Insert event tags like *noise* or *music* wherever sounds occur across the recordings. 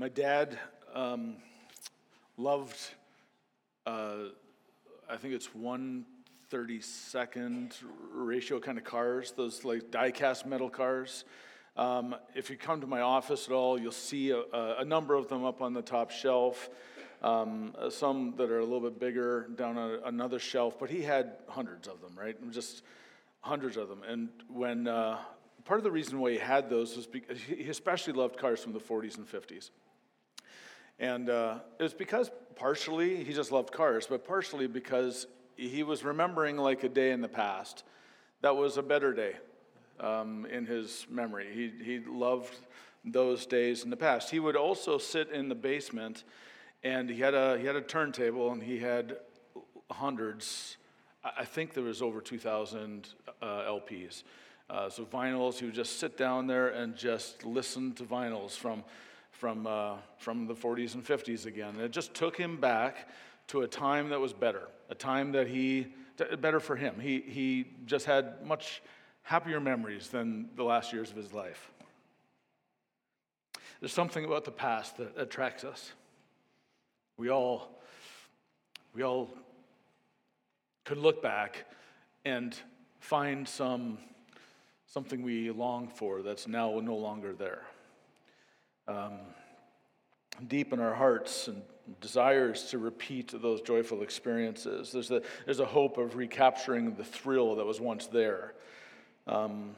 My dad um, loved, uh, I think it's 132nd ratio kind of cars, those like die cast metal cars. Um, if you come to my office at all, you'll see a, a number of them up on the top shelf. Um, some that are a little bit bigger down on another shelf, but he had hundreds of them, right? Just hundreds of them. And when uh, part of the reason why he had those was because he especially loved cars from the 40s and 50s. And uh, it was because partially he just loved cars, but partially because he was remembering like a day in the past that was a better day um, in his memory. He, he loved those days in the past. He would also sit in the basement and he had a, he had a turntable and he had hundreds, I think there was over 2,000 uh, LPs. Uh, so vinyls, he would just sit down there and just listen to vinyls from from, uh, from the 40s and 50s again. And it just took him back to a time that was better, a time that he, better for him. He, he just had much happier memories than the last years of his life. There's something about the past that attracts us. We all, we all could look back and find some, something we long for that's now no longer there um, deep in our hearts and desires to repeat those joyful experiences. There's a, there's a hope of recapturing the thrill that was once there. Um,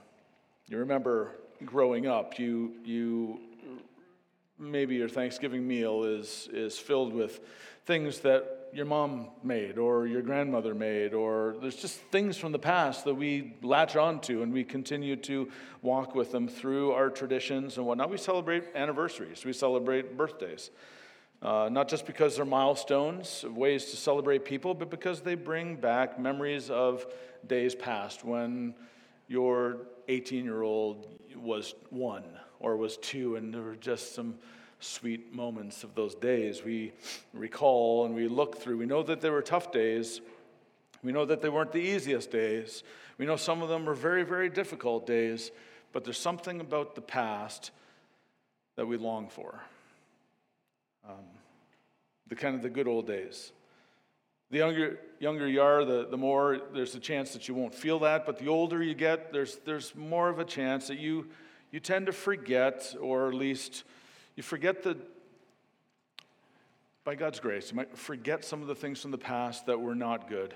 you remember growing up, you, you maybe your Thanksgiving meal is, is filled with things that your mom made or your grandmother made, or there's just things from the past that we latch onto and we continue to walk with them through our traditions and whatnot. We celebrate anniversaries, we celebrate birthdays. Uh, not just because they're milestones, ways to celebrate people, but because they bring back memories of days past when your 18 year old was one or was two, and there were just some sweet moments of those days. We recall and we look through. We know that they were tough days. We know that they weren't the easiest days. We know some of them were very, very difficult days, but there's something about the past that we long for. Um, the kind of the good old days. The younger, younger you are, the, the more there's a chance that you won't feel that, but the older you get, there's, there's more of a chance that you, you tend to forget or at least you forget that, by God's grace, you might forget some of the things from the past that were not good.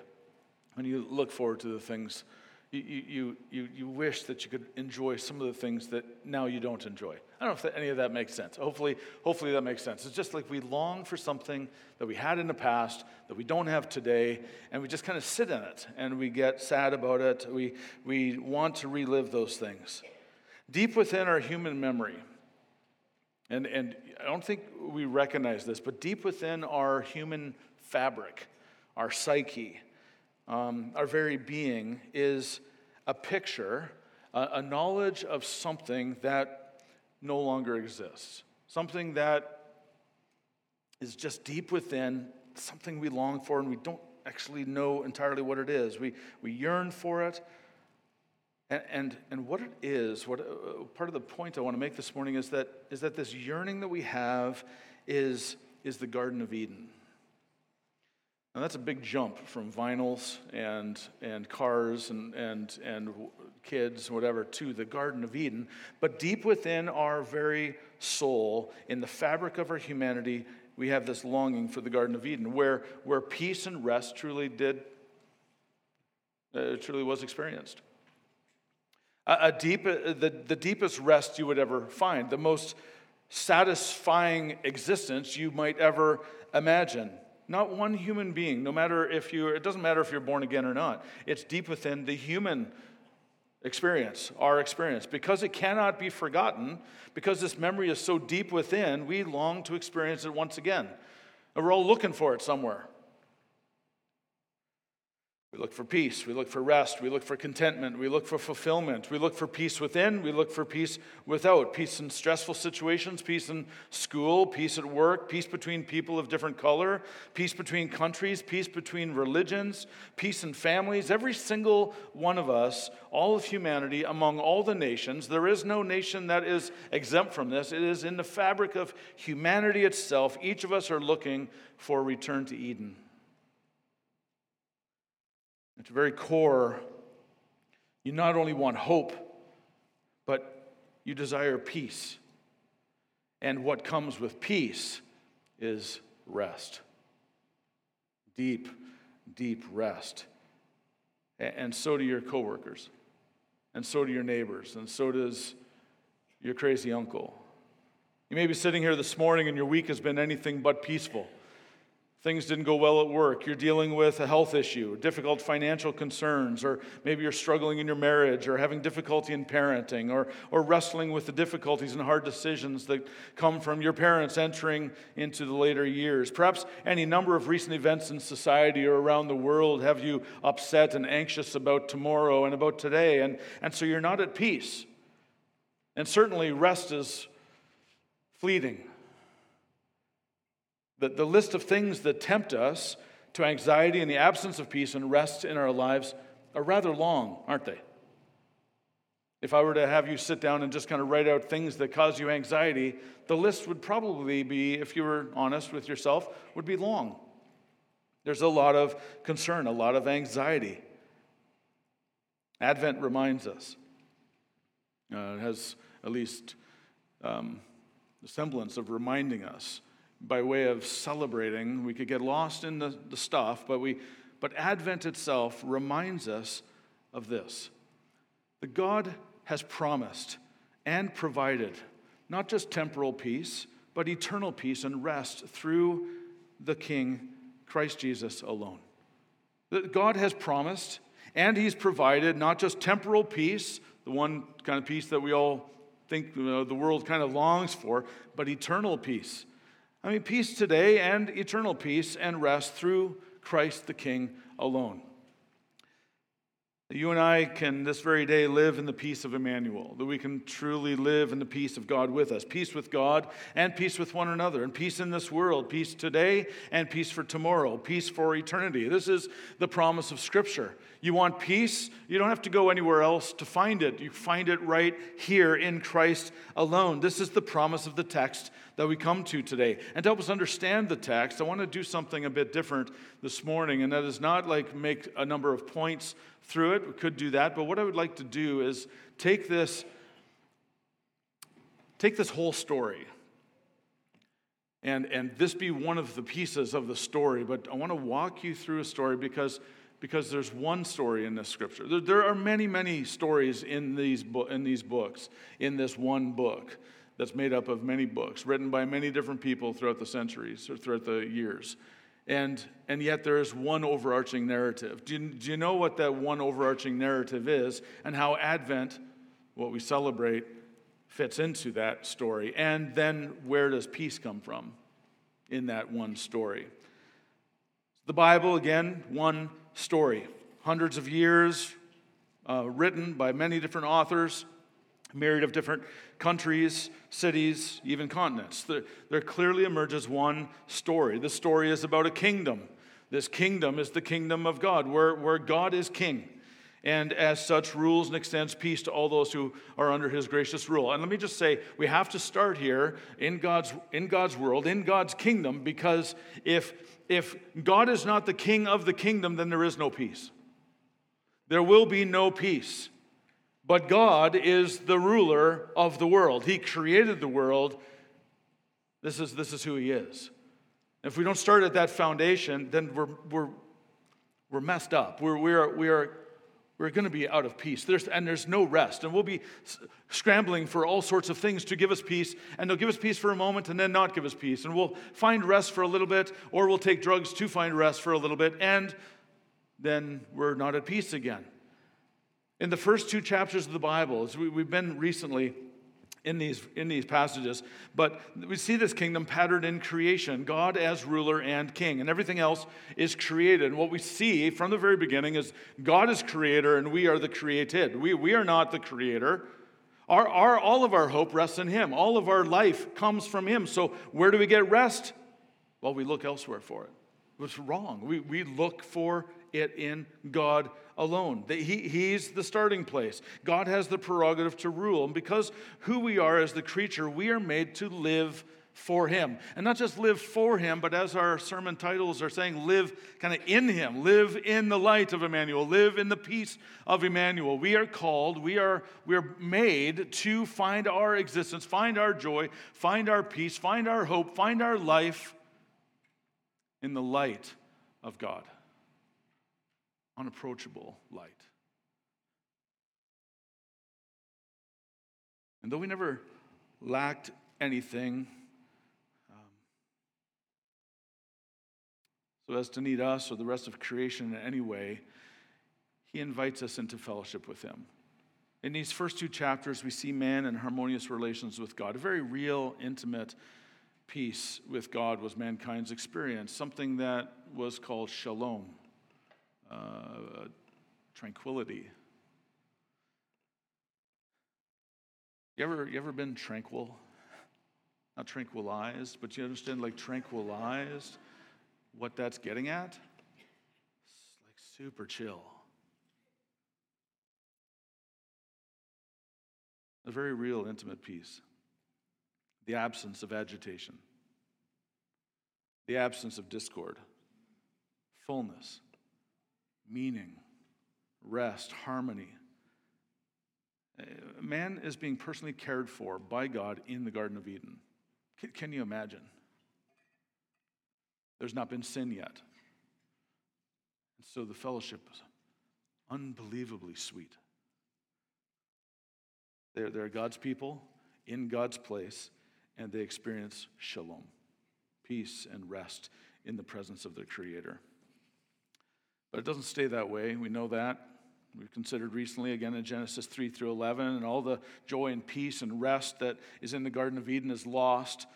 And you look forward to the things, you, you, you, you wish that you could enjoy some of the things that now you don't enjoy. I don't know if any of that makes sense. Hopefully, hopefully that makes sense. It's just like we long for something that we had in the past that we don't have today, and we just kind of sit in it and we get sad about it. We, we want to relive those things. Deep within our human memory, and, and I don't think we recognize this, but deep within our human fabric, our psyche, um, our very being, is a picture, a, a knowledge of something that no longer exists, something that is just deep within, something we long for, and we don't actually know entirely what it is. We, we yearn for it, and, and, and what it is, what, uh, part of the point I want to make this morning is that, is that this yearning that we have is, is the Garden of Eden. Now, that's a big jump from vinyls and, and cars and, and, and kids, whatever, to the Garden of Eden. But deep within our very soul, in the fabric of our humanity, we have this longing for the Garden of Eden, where, where peace and rest truly did, uh, truly was experienced a, deep, uh, the, the deepest rest you would ever find, the most satisfying existence you might ever imagine. Not one human being, no matter if you, it doesn't matter if you're born again or not, it's deep within the human experience, our experience. Because it cannot be forgotten, because this memory is so deep within, we long to experience it once again. And we're all looking for it somewhere. We look for peace. We look for rest. We look for contentment. We look for fulfillment. We look for peace within. We look for peace without. Peace in stressful situations, peace in school, peace at work, peace between people of different color, peace between countries, peace between religions, peace in families. Every single one of us, all of humanity, among all the nations, there is no nation that is exempt from this. It is in the fabric of humanity itself. Each of us are looking for a return to Eden. At the very core, you not only want hope, but you desire peace. And what comes with peace is rest. Deep, deep rest. And so do your coworkers. And so do your neighbors. And so does your crazy uncle. You may be sitting here this morning and your week has been anything but peaceful. Things didn't go well at work. You're dealing with a health issue, difficult financial concerns, or maybe you're struggling in your marriage, or having difficulty in parenting, or, or wrestling with the difficulties and hard decisions that come from your parents entering into the later years. Perhaps any number of recent events in society or around the world have you upset and anxious about tomorrow and about today, and, and so you're not at peace. And certainly, rest is fleeting. The, the list of things that tempt us to anxiety and the absence of peace and rest in our lives are rather long, aren't they? If I were to have you sit down and just kind of write out things that cause you anxiety, the list would probably be, if you were honest with yourself, would be long. There's a lot of concern, a lot of anxiety. Advent reminds us. Uh, it has at least um, the semblance of reminding us by way of celebrating. We could get lost in the, the stuff, but, we, but Advent itself reminds us of this that God has promised and provided not just temporal peace, but eternal peace and rest through the King, Christ Jesus alone. That God has promised and He's provided not just temporal peace, the one kind of peace that we all think you know, the world kind of longs for, but eternal peace I mean, peace today and eternal peace and rest through Christ the King alone. You and I can this very day live in the peace of Immanuel, that we can truly live in the peace of God with us. Peace with God and peace with one another, and peace in this world, peace today and peace for tomorrow, peace for eternity. This is the promise of Scripture. You want peace? You don't have to go anywhere else to find it. You find it right here in Christ alone. This is the promise of the text that we come to today. And to help us understand the text, I want to do something a bit different this morning, and that is not like make a number of points through it. We could do that, but what I would like to do is take this take this whole story and, and this be one of the pieces of the story, but I want to walk you through a story because because there's one story in this scripture. There, there are many, many stories in these, in these books, in this one book that's made up of many books, written by many different people throughout the centuries or throughout the years. And, and yet there is one overarching narrative. Do you, do you know what that one overarching narrative is and how Advent, what we celebrate, fits into that story? And then where does peace come from in that one story? The Bible, again, one story. Hundreds of years, uh, written by many different authors, myriad of different countries, cities, even continents. There, there clearly emerges one story. This story is about a kingdom. This kingdom is the kingdom of God, where, where God is king. And as such, rules and extends peace to all those who are under his gracious rule. And let me just say, we have to start here in God's, in God's world, in God's kingdom, because if if God is not the king of the kingdom, then there is no peace. There will be no peace. But God is the ruler of the world. He created the world. This is, this is who He is. If we don't start at that foundation, then we're, we're, we're messed up. We're, we are, we are we're going to be out of peace. There's, and there's no rest. And we'll be scrambling for all sorts of things to give us peace. And they'll give us peace for a moment and then not give us peace. And we'll find rest for a little bit, or we'll take drugs to find rest for a little bit. And then we're not at peace again. In the first two chapters of the Bible, as we, we've been recently in these, in these passages. But we see this kingdom patterned in creation God as ruler and king, and everything else is created. And what we see from the very beginning is God is creator and we are the created. We, we are not the creator. Our, our, all of our hope rests in Him, all of our life comes from Him. So, where do we get rest? Well, we look elsewhere for it. It's wrong. We, we look for it in God alone. That he, he's the starting place. God has the prerogative to rule. And because who we are as the creature, we are made to live for Him. And not just live for Him, but as our sermon titles are saying, live kind of in Him, live in the light of Immanuel, live in the peace of Immanuel. We are called, we are, we are made to find our existence, find our joy, find our peace, find our hope, find our life in the light of God unapproachable light. And though we never lacked anything, um, so as to need us or the rest of creation in any way, he invites us into fellowship with him. In these first two chapters, we see man in harmonious relations with God. A very real, intimate peace with God was mankind's experience, something that was called shalom uh, tranquility. You ever, you ever been tranquil? Not tranquilized, but you understand, like tranquilized, what that's getting at? It's like super chill. A very real, intimate peace. The absence of agitation, the absence of discord, fullness meaning, rest, harmony. Man is being personally cared for by God in the Garden of Eden. Can you imagine? There's not been sin yet. And so the fellowship is unbelievably sweet. They're, they're God's people in God's place, and they experience shalom, peace, and rest in the presence of their Creator. But it doesn't stay that way. We know that. We've considered recently, again in Genesis 3 through 11, and all the joy and peace and rest that is in the Garden of Eden is lost.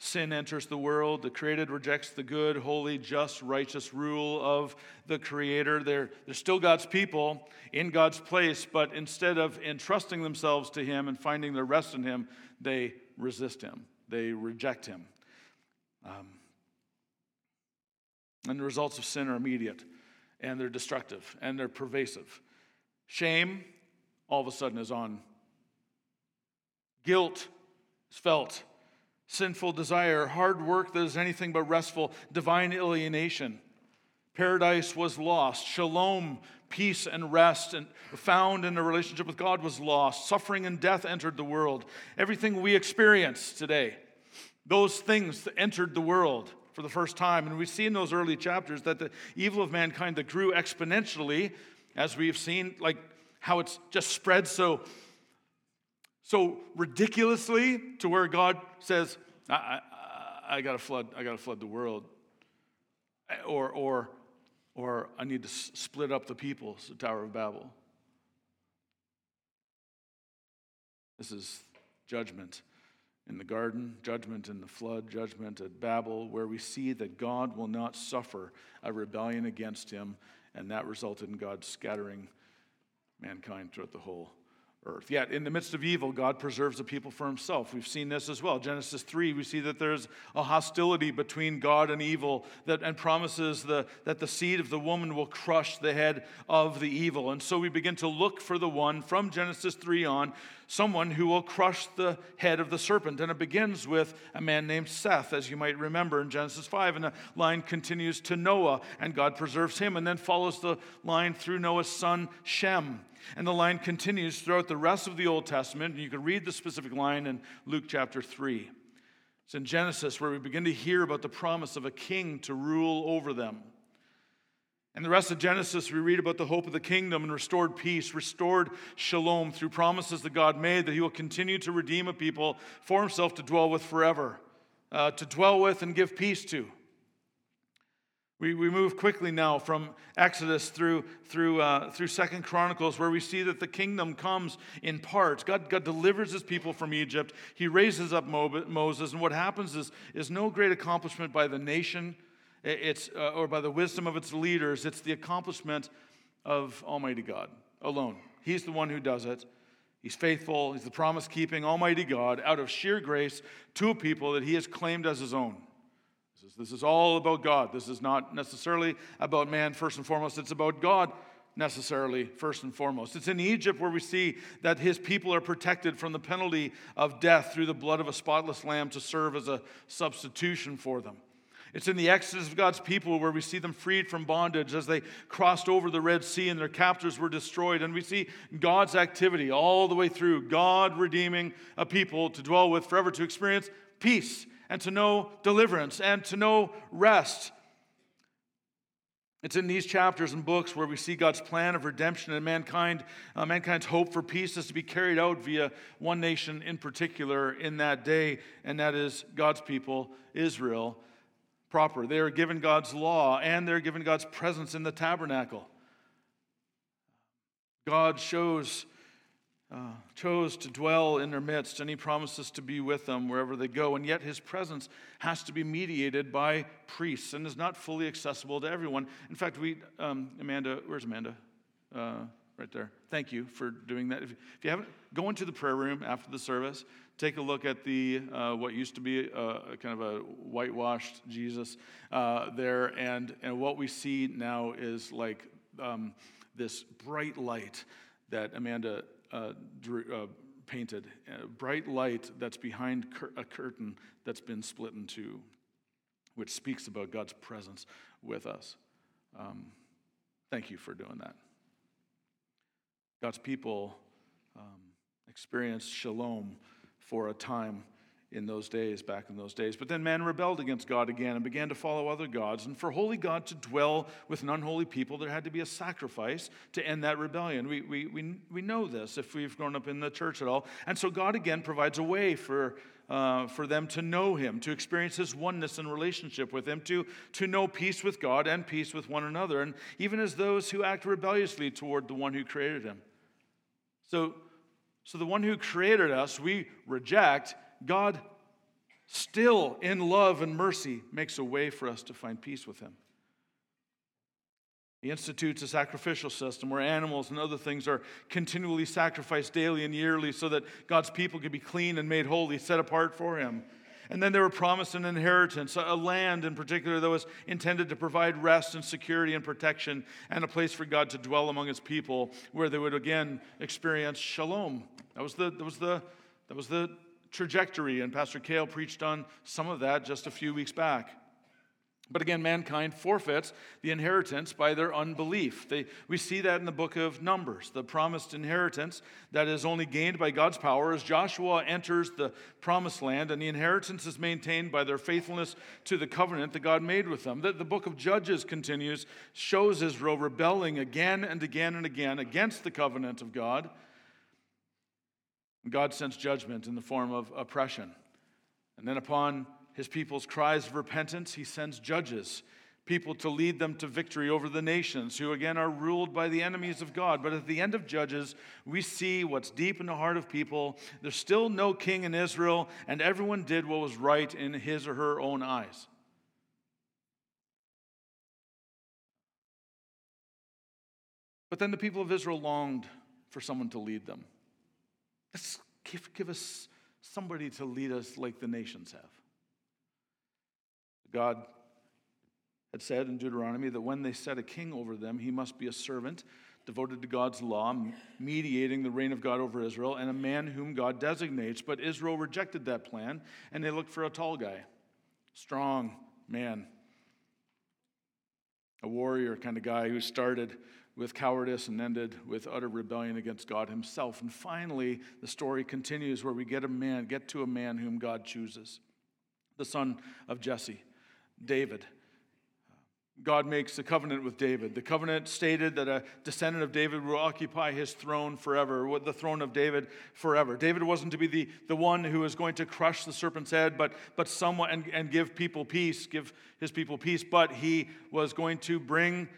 Sin enters the world. The created rejects the good, holy, just, righteous rule of the Creator. They're, they're still God's people in God's place, but instead of entrusting themselves to Him and finding their rest in Him, they resist Him. They reject Him. Um, and the results of sin are immediate and they're destructive and they're pervasive. Shame, all of a sudden, is on. Guilt is felt. Sinful desire, hard work that is anything but restful, divine alienation. Paradise was lost. Shalom, peace and rest and found in a relationship with God was lost. Suffering and death entered the world. Everything we experience today, those things that entered the world for the first time. And we see in those early chapters that the evil of mankind that grew exponentially, as we've seen, like how it's just spread so, so ridiculously to where God says, I, I, I gotta flood, I gotta flood the world. Or, or, or I need to split up the peoples, the Tower of Babel. This is judgment in the garden, judgment in the flood, judgment at Babel, where we see that God will not suffer a rebellion against him, and that resulted in God scattering mankind throughout the whole earth. Yet, in the midst of evil, God preserves the people for himself. We've seen this as well. Genesis 3, we see that there's a hostility between God and evil that, and promises the, that the seed of the woman will crush the head of the evil. And so we begin to look for the one from Genesis 3 on, someone who will crush the head of the serpent. And it begins with a man named Seth, as you might remember in Genesis 5. And the line continues to Noah, and God preserves him, and then follows the line through Noah's son, Shem. And the line continues throughout the rest of the Old Testament. And you can read the specific line in Luke chapter 3. It's in Genesis where we begin to hear about the promise of a king to rule over them. In the rest of Genesis, we read about the hope of the kingdom and restored peace, restored shalom through promises that God made that He will continue to redeem a people for Himself to dwell with forever, uh, to dwell with and give peace to. We, we move quickly now from Exodus through, through, uh, through Second Chronicles, where we see that the kingdom comes in parts. God, God delivers his people from Egypt. He raises up Moses, and what happens is, is no great accomplishment by the nation it's, uh, or by the wisdom of its leaders. It's the accomplishment of Almighty God alone. He's the one who does it. He's faithful. He's the promise keeping Almighty God out of sheer grace to a people that he has claimed as his own. This is, this is all about God. This is not necessarily about man first and foremost. It's about God necessarily first and foremost. It's in Egypt where we see that his people are protected from the penalty of death through the blood of a spotless lamb to serve as a substitution for them. It's in the exodus of God's people where we see them freed from bondage as they crossed over the Red Sea and their captors were destroyed. And we see God's activity all the way through God redeeming a people to dwell with forever, to experience peace and to know deliverance and to know rest. It's in these chapters and books where we see God's plan of redemption and mankind, uh, mankind's hope for peace is to be carried out via one nation in particular in that day, and that is God's people, Israel proper. They are given God's law and they're given God's presence in the tabernacle. God shows, uh, chose to dwell in their midst, and He promises to be with them wherever they go. And yet, His presence has to be mediated by priests and is not fully accessible to everyone. In fact, we, um, Amanda, where's Amanda? Uh, right there. Thank you for doing that. If, if, you haven't, go into the prayer room after the service take a look at the uh, what used to be a, a, kind of a whitewashed Jesus uh, there, and and what we see now is like um, this bright light that Amanda uh, drew, uh, painted, a bright light that's behind cur- a curtain that's been split in two, which speaks about God's presence with us. Um, thank you for doing that. God's people um, experienced shalom for a time in those days, back in those days. But then man rebelled against God again and began to follow other gods. And for holy God to dwell with an unholy people, there had to be a sacrifice to end that rebellion. We, we, we, we know this if we've grown up in the church at all. And so God again provides a way for, uh, for them to know Him, to experience His oneness and relationship with Him, to, to know peace with God and peace with one another, and even as those who act rebelliously toward the one who created Him. So, so the one who created us, we reject. God still, in love and mercy, makes a way for us to find peace with Him. He institutes a sacrificial system where animals and other things are continually sacrificed daily and yearly so that God's people can be clean and made holy, set apart for Him. And then they were promised an inheritance, a land in particular that was intended to provide rest and security and protection, and a place for God to dwell among his people where they would again experience shalom. That was the, that was the, that was the trajectory, and Pastor Kale preached on some of that just a few weeks back. But again, mankind forfeits the inheritance by their unbelief. They, we see that in the book of Numbers, the promised inheritance that is only gained by God's power as Joshua enters the promised land, and the inheritance is maintained by their faithfulness to the covenant that God made with them. The, the book of Judges continues, shows Israel rebelling again and again and again against the covenant of God. God sends judgment in the form of oppression. And then upon his people's cries of repentance, he sends judges, people to lead them to victory over the nations, who again are ruled by the enemies of God. But at the end of Judges, we see what's deep in the heart of people. There's still no king in Israel, and everyone did what was right in his or her own eyes. But then the people of Israel longed for someone to lead them. Let's give, give us somebody to lead us like the nations have. God had said in Deuteronomy that when they set a king over them, he must be a servant devoted to God's law, mediating the reign of God over Israel, and a man whom God designates. But Israel rejected that plan, and they looked for a tall guy, strong man, a warrior kind of guy who started with cowardice and ended with utter rebellion against God himself. And finally, the story continues where we get a man, get to a man whom God chooses, the son of Jesse. David. God makes a covenant with David. The covenant stated that a descendant of David will occupy his throne forever, the throne of David forever. David wasn't to be the, the one who was going to crush the serpent's head, but, but someone and, and give people peace, give his people peace, but he was going to bring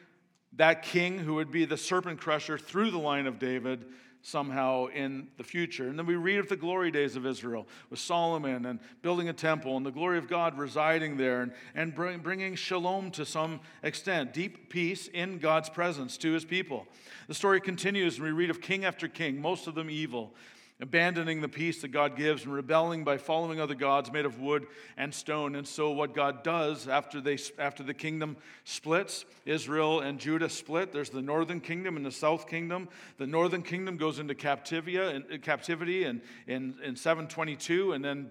that king who would be the serpent crusher through the line of David somehow in the future. And then we read of the glory days of Israel with Solomon and building a temple and the glory of God residing there and, and bring, bringing shalom to some extent, deep peace in God's presence to his people. The story continues and we read of king after king, most of them evil abandoning the peace that God gives and rebelling by following other gods made of wood and stone. And so, what God does after, they, after the kingdom splits, Israel and Judah split, there's the northern kingdom and the south kingdom. The northern kingdom goes into captivity, and, uh, captivity in, in, in 722, and then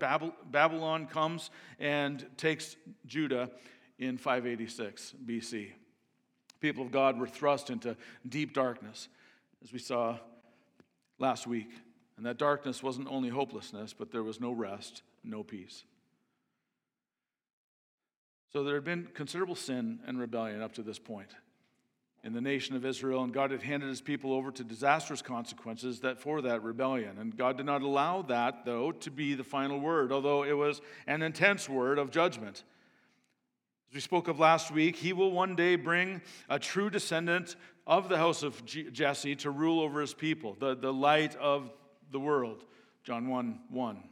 Babylon comes and takes Judah in 586 BC. People of God were thrust into deep darkness, as we saw last week. And that darkness wasn't only hopelessness, but there was no rest, no peace. So there had been considerable sin and rebellion up to this point in the nation of Israel, and God had handed his people over to disastrous consequences that for that rebellion. And God did not allow that, though, to be the final word, although it was an intense word of judgment. As we spoke of last week, he will one day bring a true descendant of the house of Jesse to rule over his people, the, the light of the world. John 1 1.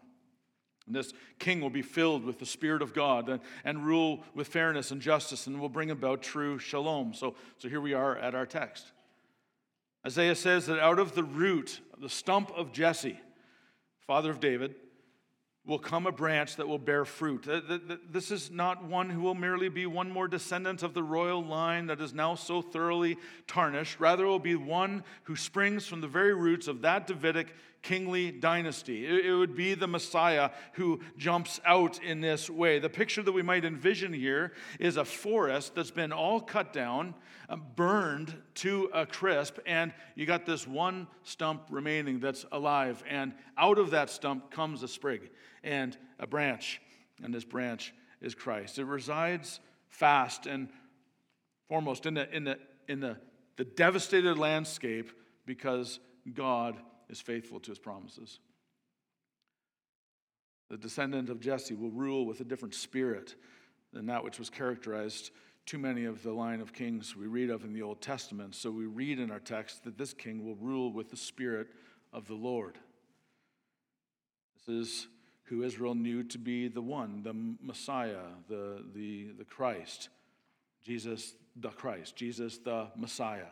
And this king will be filled with the Spirit of God and, and rule with fairness and justice and will bring about true shalom. So, so here we are at our text. Isaiah says that out of the root, the stump of Jesse, father of David, will come a branch that will bear fruit. This is not one who will merely be one more descendant of the royal line that is now so thoroughly tarnished. Rather, it will be one who springs from the very roots of that Davidic kingly dynasty. It would be the Messiah who jumps out in this way. The picture that we might envision here is a forest that's been all cut down, uh, burned to a crisp, and you got this one stump remaining that's alive. And out of that stump comes a sprig and a branch, and this branch is Christ. It resides fast and foremost in the, in the, in the, the devastated landscape because God is faithful to his promises. The descendant of Jesse will rule with a different spirit than that which was characterized too many of the line of kings we read of in the Old Testament. So we read in our text that this king will rule with the spirit of the Lord. This is who Israel knew to be the one, the Messiah, the, the, the Christ, Jesus the Christ, Jesus the Messiah.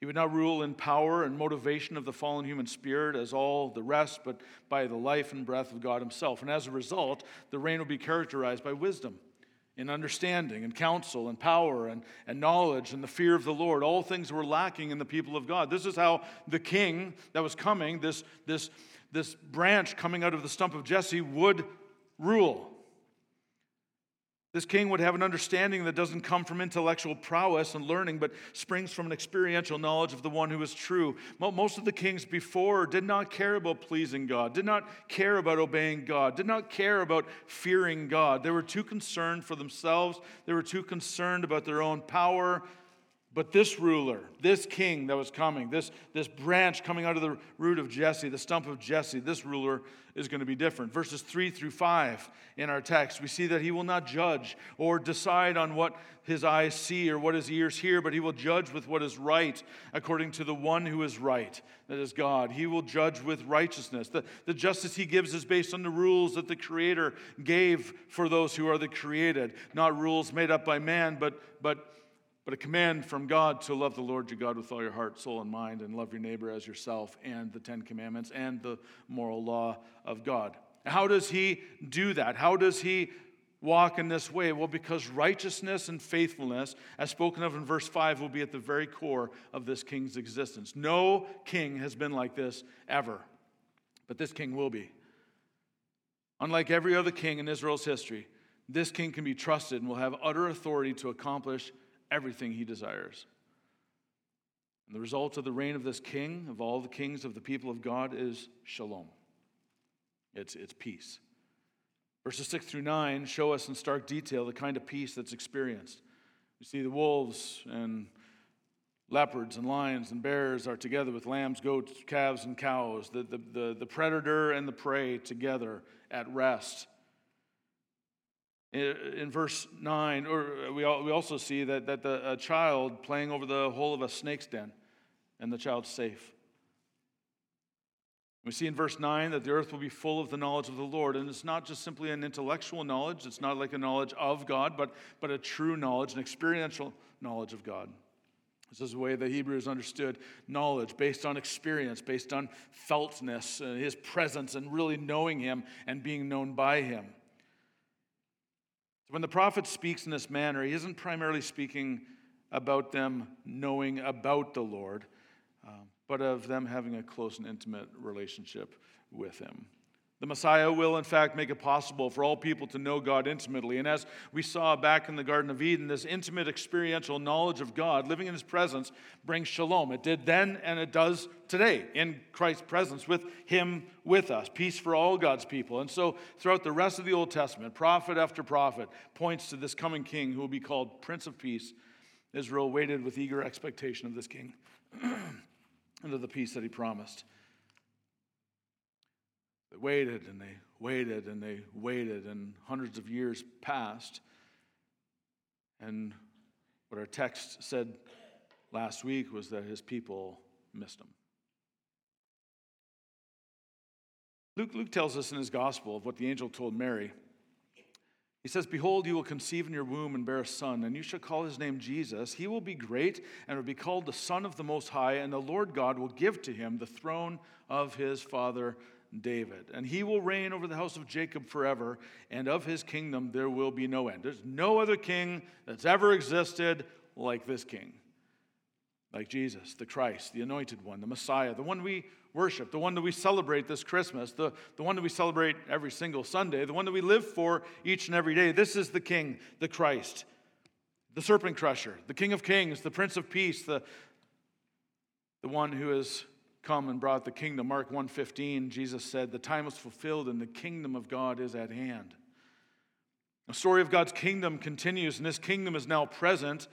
He would not rule in power and motivation of the fallen human spirit as all the rest, but by the life and breath of God Himself. And as a result, the reign will be characterized by wisdom, and understanding, and counsel, and power, and, and knowledge, and the fear of the Lord. All things were lacking in the people of God. This is how the king that was coming, this, this, this branch coming out of the stump of Jesse, would rule. This king would have an understanding that doesn't come from intellectual prowess and learning, but springs from an experiential knowledge of the one who is true. Most of the kings before did not care about pleasing God, did not care about obeying God, did not care about fearing God. They were too concerned for themselves, they were too concerned about their own power but this ruler, this king that was coming, this, this branch coming out of the root of Jesse, the stump of Jesse, this ruler is going to be different. Verses 3 through 5 in our text, we see that he will not judge or decide on what his eyes see or what his ears hear, but he will judge with what is right according to the one who is right, that is God. He will judge with righteousness. The, the justice he gives is based on the rules that the Creator gave for those who are the created, not rules made up by man, but, but but a command from God to love the Lord your God with all your heart, soul, and mind, and love your neighbor as yourself, and the Ten Commandments and the moral law of God. How does he do that? How does he walk in this way? Well, because righteousness and faithfulness, as spoken of in verse 5, will be at the very core of this king's existence. No king has been like this ever, but this king will be. Unlike every other king in Israel's history, this king can be trusted and will have utter authority to accomplish everything he desires. And the result of the reign of this king, of all the kings of the people of God, is shalom. It's, it's peace. Verses 6 through 9 show us in stark detail the kind of peace that's experienced. You see, the wolves and leopards and lions and bears are together with lambs, goats, calves, and cows. The, the, the, the predator and the prey together at rest. In, verse 9, or we, we also see that, that the, a child playing over the hole of a snake's den, and the child's safe. We see in verse 9 that the earth will be full of the knowledge of the Lord. And it's not just simply an intellectual knowledge, it's not like a knowledge of God, but, but a true knowledge, an experiential knowledge of God. This is the way the Hebrews understood knowledge based on experience, based on feltness, uh, his presence, and really knowing him and being known by him. When the prophet speaks in this manner, he isn't primarily speaking about them knowing about the Lord, um, but of them having a close and intimate relationship with him. The Messiah will, in fact, make it possible for all people to know God intimately. And as we saw back in the Garden of Eden, this intimate experiential knowledge of God, living in His presence, brings shalom. It did then and it does today in Christ's presence with Him with us. Peace for all God's people. And so, throughout the rest of the Old Testament, prophet after prophet points to this coming king who will be called Prince of Peace. Israel waited with eager expectation of this king *clears throat* and of the peace that He promised. They waited and they waited and they waited, and hundreds of years passed. And what our text said last week was that his people missed him. Luke, Luke tells us in his gospel of what the angel told Mary. He says, Behold, you will conceive in your womb and bear a son, and you shall call his name Jesus. He will be great and will be called the Son of the Most High, and the Lord God will give to him the throne of his father David. And he will reign over the house of Jacob forever, and of his kingdom there will be no end. There's no other king that's ever existed like this king, like Jesus, the Christ, the anointed one, the Messiah, the one we worship, the one that we celebrate this Christmas, the, the one that we celebrate every single Sunday, the one that we live for each and every day. This is the king, the Christ, the serpent crusher, the king of kings, the prince of peace, the, the one who is come and brought the kingdom. Mark 1:15, Jesus said, "The time is fulfilled and the kingdom of God is at hand." The story of God's kingdom continues, and this kingdom is now present,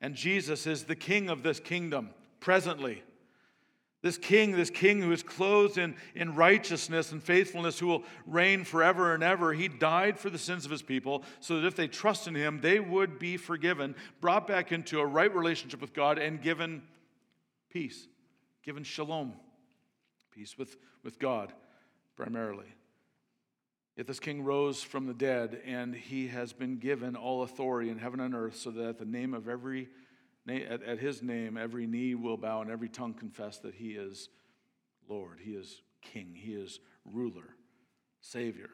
and Jesus is the king of this kingdom presently. This king, this king who is clothed in, in righteousness and faithfulness, who will reign forever and ever, he died for the sins of his people so that if they trust in him, they would be forgiven, brought back into a right relationship with God, and given peace given shalom, peace with, with God primarily. Yet this king rose from the dead, and he has been given all authority in heaven and earth, so that at the name of every at, at his name, every knee will bow and every tongue confess that he is Lord, he is king, he is ruler, savior.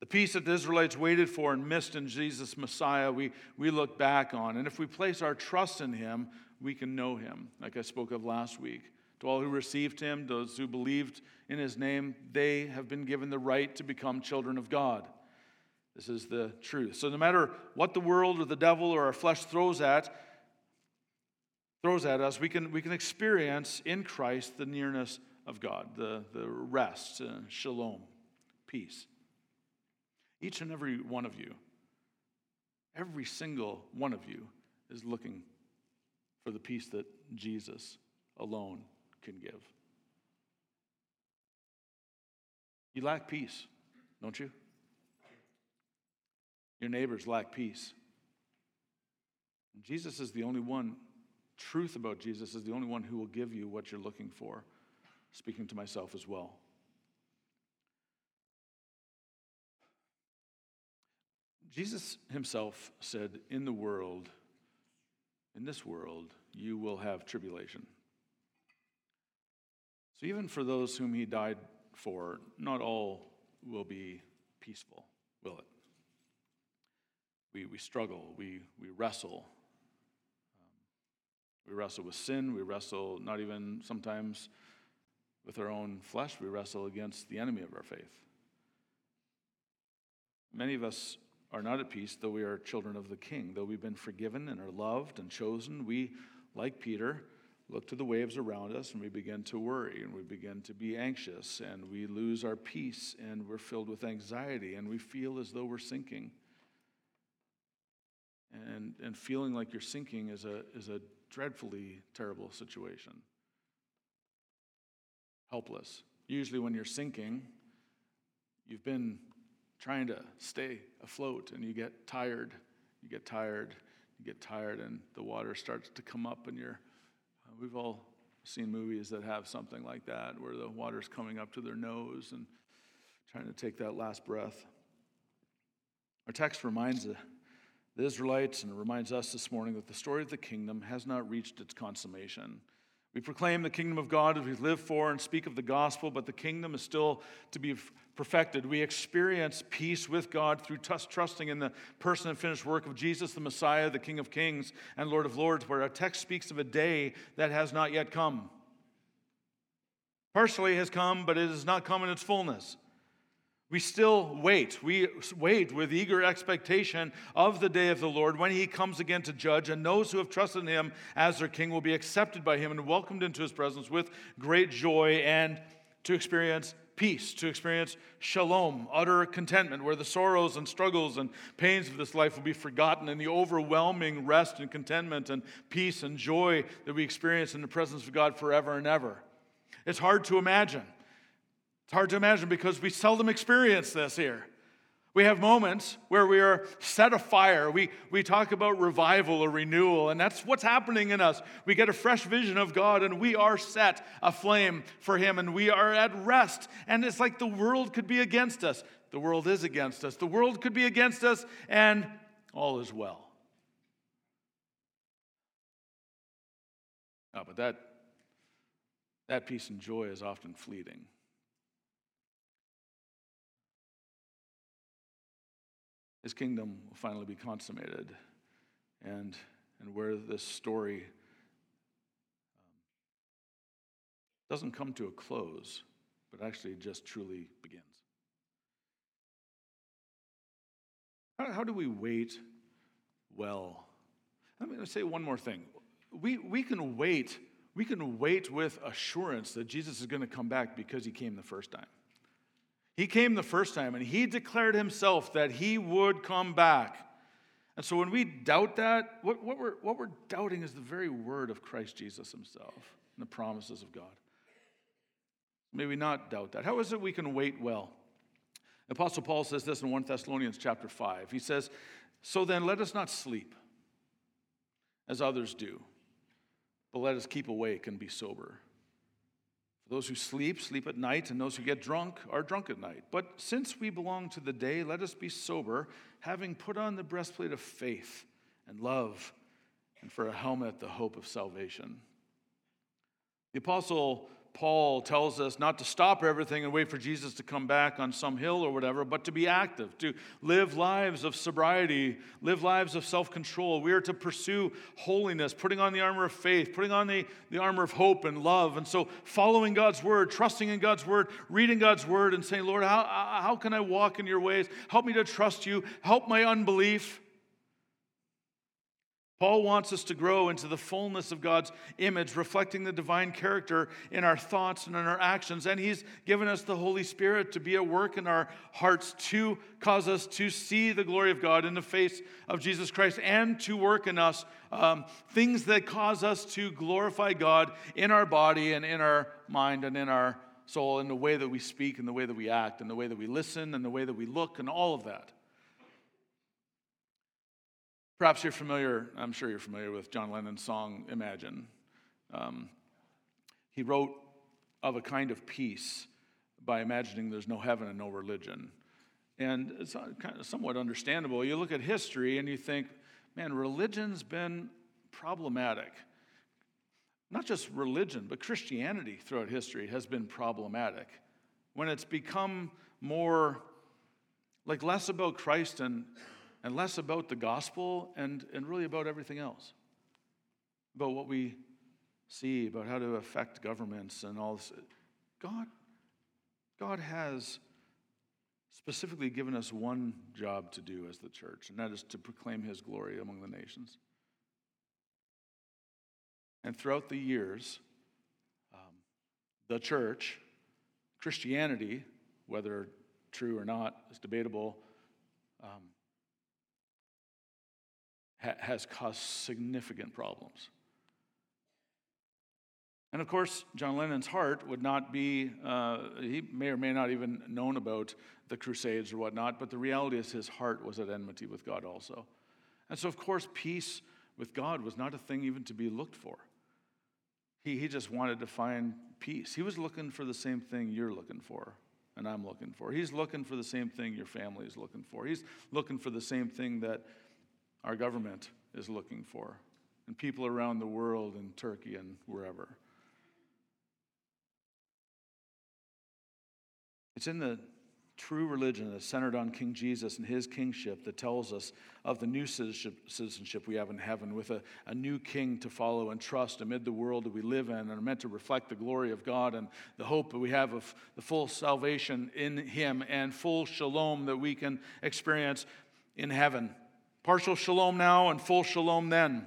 The peace that the Israelites waited for and missed in Jesus Messiah, we, we look back on. And if we place our trust in him, we can know him, like I spoke of last week. To all who received him, those who believed in his name, they have been given the right to become children of God. This is the truth. So no matter what the world or the devil or our flesh throws at, throws at us, we can, we can experience in Christ the nearness of God, the, the rest, uh, shalom, peace. Each and every one of you, every single one of you is looking for the peace that Jesus alone can give. You lack peace, don't you? Your neighbors lack peace. Jesus is the only one, truth about Jesus is the only one who will give you what you're looking for, speaking to myself as well. Jesus himself said, In the world, in this world, you will have tribulation. So, even for those whom he died for, not all will be peaceful, will it? We, we struggle, we, we wrestle. Um, we wrestle with sin, we wrestle not even sometimes with our own flesh, we wrestle against the enemy of our faith. Many of us are not at peace, though we are children of the King. Though we've been forgiven and are loved and chosen, we, like Peter, look to the waves around us and we begin to worry and we begin to be anxious and we lose our peace and we're filled with anxiety and we feel as though we're sinking. And, and feeling like you're sinking is a, is a dreadfully terrible situation. Helpless. Usually, when you're sinking, you've been trying to stay afloat and you get tired. You get tired, you get tired, and the water starts to come up, and you're. We've all seen movies that have something like that where the water's coming up to their nose and trying to take that last breath. Our text reminds the Israelites and it reminds us this morning that the story of the kingdom has not reached its consummation. We proclaim the kingdom of God as we live for and speak of the gospel, but the kingdom is still to be perfected. We experience peace with God through trusting in the person and finished work of Jesus, the Messiah, the King of kings and Lord of lords, where our text speaks of a day that has not yet come. Partially has come, but it has not come in its fullness. We still wait. We wait with eager expectation of the day of the Lord when he comes again to judge, and those who have trusted in him as their king will be accepted by him and welcomed into his presence with great joy and to experience peace, to experience shalom, utter contentment, where the sorrows and struggles and pains of this life will be forgotten, and the overwhelming rest and contentment and peace and joy that we experience in the presence of God forever and ever. It's hard to imagine. It's hard to imagine because we seldom experience this here. We have moments where we are set afire. We, we talk about revival or renewal, and that's what's happening in us. We get a fresh vision of God, and we are set aflame for Him, and we are at rest. And it's like the world could be against us. The world is against us. The world could be against us, and all is well. Oh, but that, that peace and joy is often fleeting. His kingdom will finally be consummated. And, and where this story um, doesn't come to a close, but actually just truly begins. How, how do we wait well? Going to say one more thing. We, we can wait. We can wait with assurance that Jesus is going to come back because he came the first time. He came the first time and he declared himself that he would come back. And so when we doubt that, what, what, we're, what we're doubting is the very word of Christ Jesus himself and the promises of God. May we not doubt that. How is it we can wait well? Apostle Paul says this in 1 Thessalonians chapter 5. He says, So then let us not sleep as others do, but let us keep awake and be sober. Those who sleep, sleep at night, and those who get drunk are drunk at night. But since we belong to the day, let us be sober, having put on the breastplate of faith and love, and for a helmet, the hope of salvation. The Apostle Paul tells us not to stop everything and wait for Jesus to come back on some hill or whatever, but to be active, to live lives of sobriety, live lives of self control. We are to pursue holiness, putting on the armor of faith, putting on the, the armor of hope and love. And so, following God's word, trusting in God's word, reading God's word, and saying, Lord, how, how can I walk in your ways? Help me to trust you, help my unbelief. Paul wants us to grow into the fullness of God's image, reflecting the divine character in our thoughts and in our actions. And He's given us the Holy Spirit to be at work in our hearts to cause us to see the glory of God in the face of Jesus Christ and to work in us um, things that cause us to glorify God in our body and in our mind and in our soul, in the way that we speak and the way that we act and the way that we listen and the way that we look and all of that. Perhaps you're familiar, I'm sure you're familiar with John Lennon's song Imagine. Um, he wrote of a kind of peace by imagining there's no heaven and no religion. And it's kind of somewhat understandable. You look at history and you think, man, religion's been problematic. Not just religion, but Christianity throughout history has been problematic. When it's become more like less about Christ and and less about the gospel and, and really about everything else. About what we see, about how to affect governments and all this. God, God has specifically given us one job to do as the church, and that is to proclaim his glory among the nations. And throughout the years, um, the church, Christianity, whether true or not is debatable, um, ha- has caused significant problems. And of course, John Lennon's heart would not be, uh, he may or may not even known about the Crusades or whatnot, but the reality is his heart was at enmity with God also. And so, of course, peace with God was not a thing even to be looked for. He, he just wanted to find peace. He was looking for the same thing you're looking for and I'm looking for. He's looking for the same thing your family is looking for. He's looking for the same thing that our government is looking for, and people around the world in Turkey and wherever. It's in the true religion that's centered on King Jesus and his kingship that tells us of the new citizenship we have in heaven with a, a new king to follow and trust amid the world that we live in and are meant to reflect the glory of God and the hope that we have of the full salvation in him and full shalom that we can experience in heaven. Partial shalom now and full shalom then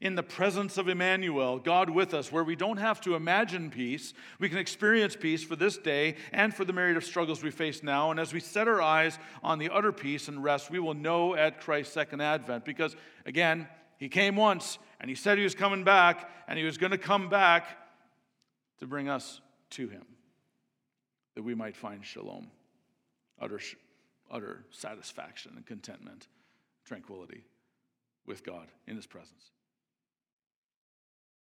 in the presence of Immanuel, God with us, where we don't have to imagine peace. We can experience peace for this day and for the myriad of struggles we face now. And as we set our eyes on the utter peace and rest, we will know at Christ's second advent. Because, again, he came once and he said he was coming back, and he was going to come back to bring us to him, that we might find shalom, utter, utter satisfaction and contentment, tranquility with God in his presence.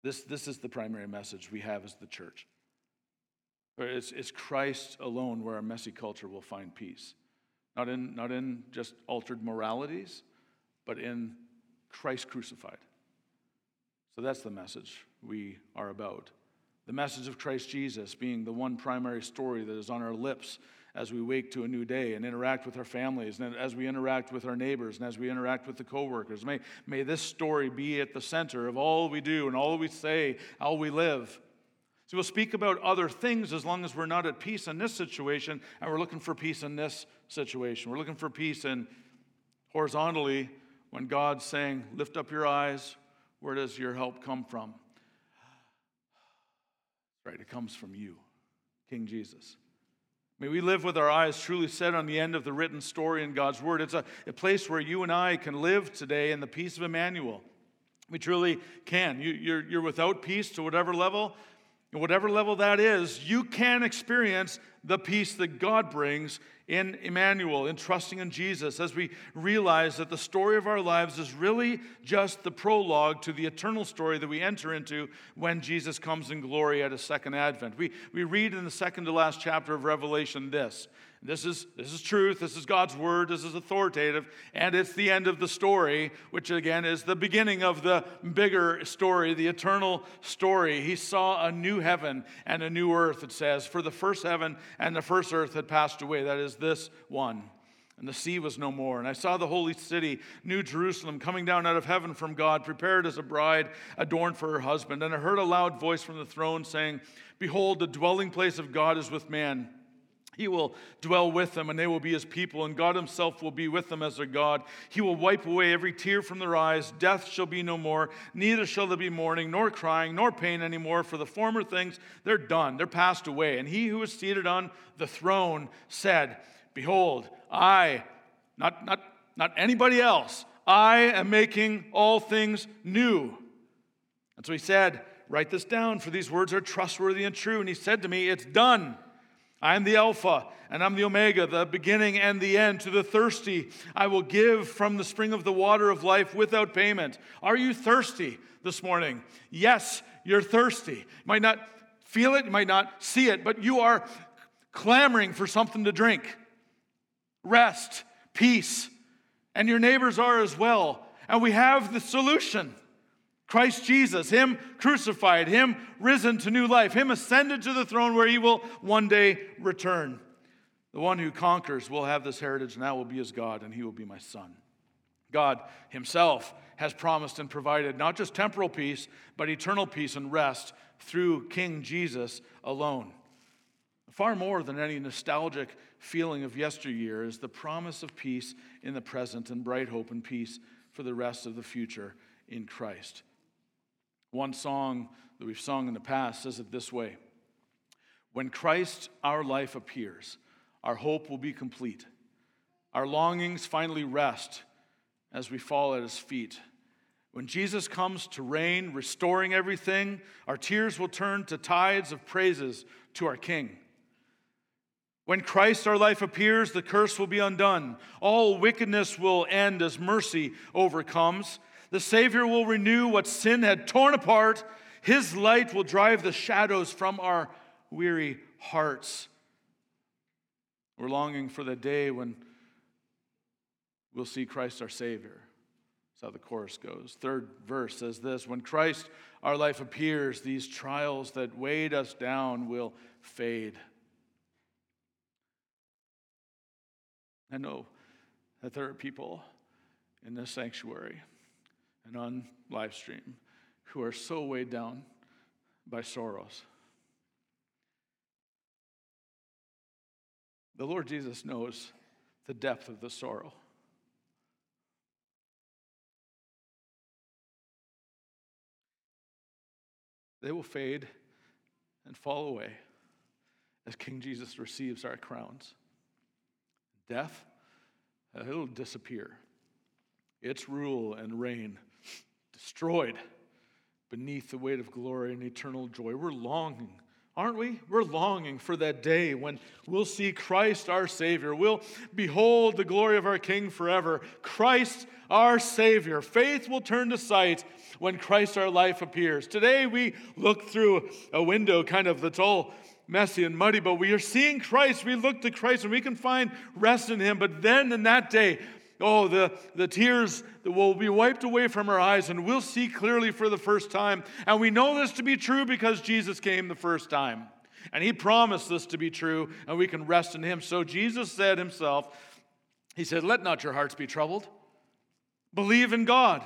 This, this is the primary message we have as the church. It's, it's Christ alone where our messy culture will find peace. Not in, not in just altered moralities, but in Christ crucified. So that's the message we are about. The message of Christ Jesus being the one primary story that is on our lips as we wake to a new day and interact with our families and as we interact with our neighbors and as we interact with the coworkers. May, may this story be at the center of all we do and all we say, how we live. So we'll speak about other things as long as we're not at peace in this situation and we're looking for peace in this situation. We're looking for peace in horizontally when God's saying, Lift up your eyes. Where does your help come from? Right, it comes from you, King Jesus. May we live with our eyes truly set on the end of the written story in God's Word. It's a, a place where you and I can live today in the peace of Immanuel. We truly can. You, you're, you're without peace to whatever level, whatever level that is, you can experience the peace that God brings in Immanuel, in trusting in Jesus, as we realize that the story of our lives is really just the prologue to the eternal story that we enter into when Jesus comes in glory at his second advent. We, we read in the second to last chapter of Revelation this this is, this is truth. This is God's word. This is authoritative. And it's the end of the story, which again is the beginning of the bigger story, the eternal story. He saw a new heaven and a new earth, it says. For the first heaven and the first earth had passed away. That is this one. And the sea was no more. And I saw the holy city, New Jerusalem, coming down out of heaven from God, prepared as a bride adorned for her husband. And I heard a loud voice from the throne saying, Behold, the dwelling place of God is with man he will dwell with them, and they will be his people, and God himself will be with them as their God. He will wipe away every tear from their eyes. Death shall be no more, neither shall there be mourning, nor crying, nor pain anymore, for the former things, they're done, they're passed away. And he who is seated on the throne said, Behold, I, not, not, not anybody else, I am making all things new. And so he said, Write this down, for these words are trustworthy and true. And he said to me, It's done. I am the Alpha and I'm the Omega, the beginning and the end. To the thirsty, I will give from the spring of the water of life without payment. Are you thirsty this morning? Yes, you're thirsty. You might not feel it, you might not see it, but you are clamoring for something to drink. Rest, peace, and your neighbors are as well. And we have the solution. Christ Jesus, Him crucified, Him risen to new life, Him ascended to the throne where He will one day return. The one who conquers will have this heritage, and that will be His God, and He will be my Son. God Himself has promised and provided not just temporal peace, but eternal peace and rest through King Jesus alone. Far more than any nostalgic feeling of yesteryear is the promise of peace in the present and bright hope and peace for the rest of the future in Christ. One song that we've sung in the past says it this way When Christ, our life, appears, our hope will be complete. Our longings finally rest as we fall at his feet When Jesus comes to reign, restoring everything, our tears will turn to tides of praises to our King. When Christ our life appears, the curse will be undone. All wickedness will end as mercy overcomes. The Savior will renew what sin had torn apart. His light will drive the shadows from our weary hearts. We're longing for the day when we'll see Christ our Savior. That's how the chorus goes. Third verse says this When Christ our life appears, these trials that weighed us down will fade. I know that there are people in this sanctuary and on live stream who are so weighed down by sorrows. The Lord Jesus knows the depth of the sorrow. They will fade and fall away as King Jesus receives our crowns. Death, uh, it'll disappear. Its rule and reign destroyed beneath the weight of glory and eternal joy. We're longing Aren't we? We're longing for that day when we'll see Christ our Savior. We'll behold the glory of our King forever. Christ our Savior. Faith will turn to sight when Christ our life appears. Today we look through a window kind of that's all messy and muddy, but we are seeing Christ. We look to Christ and we can find rest in Him. But then in that day, Oh, the, the tears that will be wiped away from our eyes and we'll see clearly for the first time. And we know this to be true because Jesus came the first time. And he promised this to be true, and we can rest in him. So Jesus said himself, He said, Let not your hearts be troubled. Believe in God.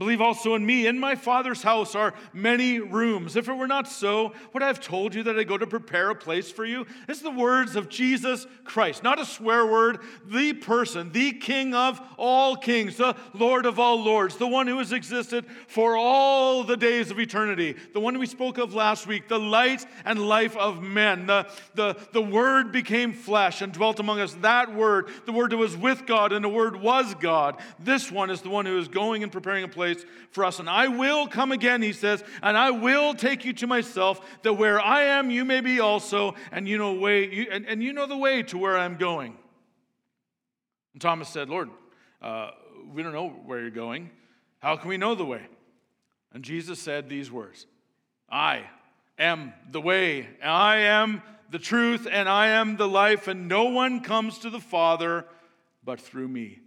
Believe also in me. In my Father's house are many rooms. If it were not so, would I have told you that I go to prepare a place for you? It's the words of Jesus Christ, not a swear word, the person, the King of all kings, the Lord of all lords, the one who has existed for all the days of eternity, the one we spoke of last week, the light and life of men. The, the, the Word became flesh and dwelt among us. That Word, the Word that was with God, and the Word was God. This one is the one who is going and preparing a place place for us. And I will come again, he says, and I will take you to myself, that where I am, you may be also, and you know way, you, and, and you know the way to where I'm going. And Thomas said, Lord, uh, we don't know where you're going. How can we know the way? And Jesus said these words I am the way, I am the truth, and I am the life, and no one comes to the Father but through me.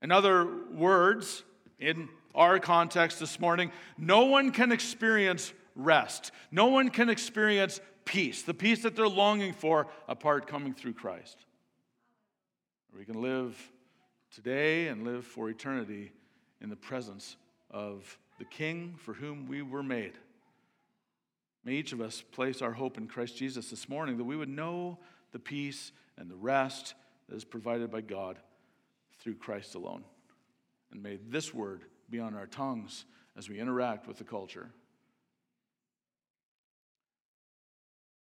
In other words, in our context this morning, no one can experience rest. No one can experience peace, the peace that they're longing for, apart coming through Christ. We can live today and live for eternity in the presence of the King for whom we were made. May each of us place our hope in Christ Jesus this morning that we would know the peace and the rest that is provided by God through Christ alone. And may this word be on our tongues as we interact with the culture.